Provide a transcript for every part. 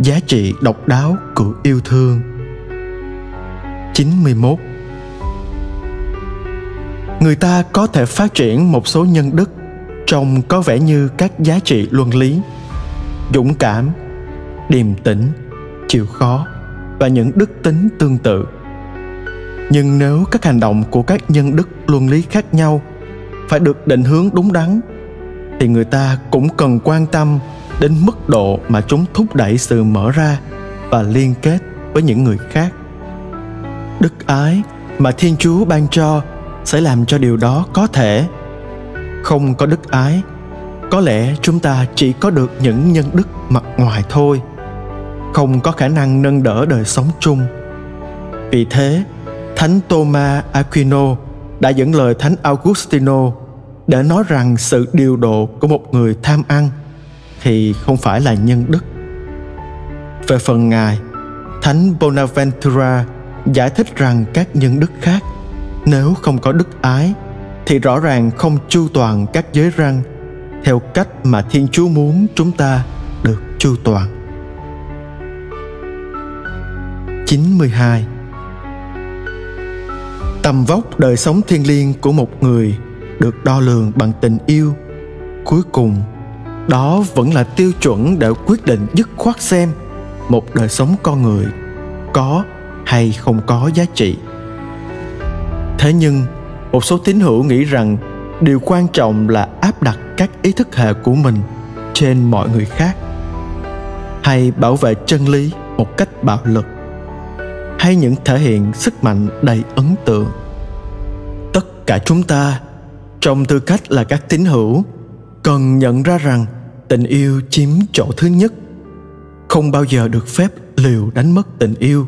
giá trị độc đáo của yêu thương. 91 người ta có thể phát triển một số nhân đức trông có vẻ như các giá trị luân lý, dũng cảm, điềm tĩnh, chịu khó và những đức tính tương tự. Nhưng nếu các hành động của các nhân đức luân lý khác nhau phải được định hướng đúng đắn, thì người ta cũng cần quan tâm đến mức độ mà chúng thúc đẩy sự mở ra và liên kết với những người khác. Đức ái mà thiên chúa ban cho sẽ làm cho điều đó có thể. Không có đức ái, có lẽ chúng ta chỉ có được những nhân đức mặt ngoài thôi. Không có khả năng nâng đỡ đời sống chung. Vì thế, thánh thomas aquino đã dẫn lời thánh augustino để nói rằng sự điều độ của một người tham ăn thì không phải là nhân đức. Về phần ngài, thánh bonaventura giải thích rằng các nhân đức khác, nếu không có đức ái, thì rõ ràng không chu toàn các giới răng, theo cách mà thiên chúa muốn chúng ta được chu toàn. 92 Tầm vóc đời sống thiêng liêng của một người được đo lường bằng tình yêu, cuối cùng đó vẫn là tiêu chuẩn để quyết định dứt khoát xem một đời sống con người có hay không có giá trị. Thế nhưng, một số tín hữu nghĩ rằng điều quan trọng là áp đặt các ý thức hệ của mình trên mọi người khác, hay bảo vệ chân lý một cách bạo lực, hay những thể hiện sức mạnh đầy ấn tượng. Tất cả chúng ta, trong tư cách là các tín hữu, cần nhận ra rằng tình yêu chiếm chỗ thứ nhất. Không bao giờ được phép liều đánh mất tình yêu.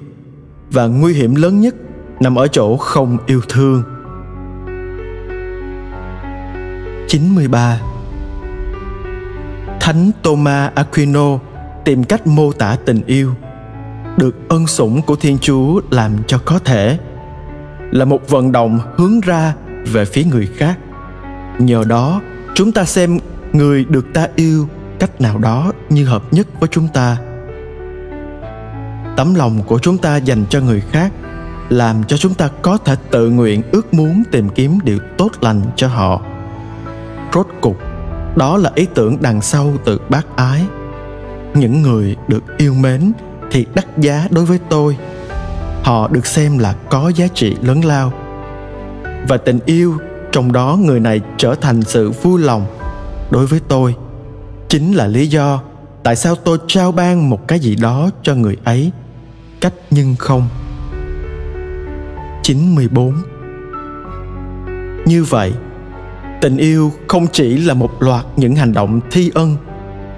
Và nguy hiểm lớn nhất nằm ở chỗ không yêu thương. 93 Thánh Thomas Aquino tìm cách mô tả tình yêu được ân sủng của Thiên Chúa làm cho có thể là một vận động hướng ra về phía người khác. Nhờ đó, chúng ta xem người được ta yêu cách nào đó như hợp nhất với chúng ta. Tấm lòng của chúng ta dành cho người khác, làm cho chúng ta có thể tự nguyện ước muốn tìm kiếm điều tốt lành cho họ. Rốt cục đó là ý tưởng đằng sau từ bác ái. Những người được yêu mến thì đắt giá đối với tôi. Họ được xem là có giá trị lớn lao. Và tình yêu trong đó người này trở thành sự vui lòng đối với tôi chính là lý do tại sao tôi trao ban một cái gì đó cho người ấy cách nhưng không 94 Như vậy, tình yêu không chỉ là một loạt những hành động thi ân.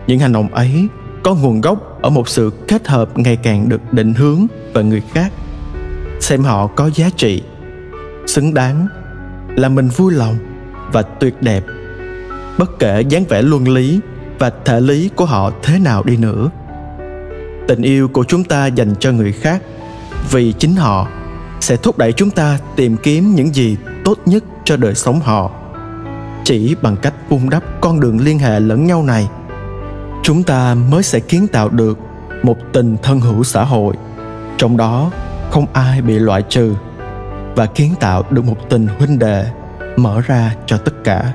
Những hành động ấy có nguồn gốc ở một sự kết hợp ngày càng được định hướng về người khác. Xem họ có giá trị, xứng đáng, là mình vui lòng và tuyệt đẹp. Bất kể dáng vẻ luân lý và thể lý của họ thế nào đi nữa. Tình yêu của chúng ta dành cho người khác, vì chính họ sẽ thúc đẩy chúng ta tìm kiếm những gì tốt nhất cho đời sống họ chỉ bằng cách vun đắp con đường liên hệ lẫn nhau này, chúng ta mới sẽ kiến tạo được một tình thân hữu xã hội, trong đó không ai bị loại trừ và kiến tạo được một tình huynh đệ mở ra cho tất cả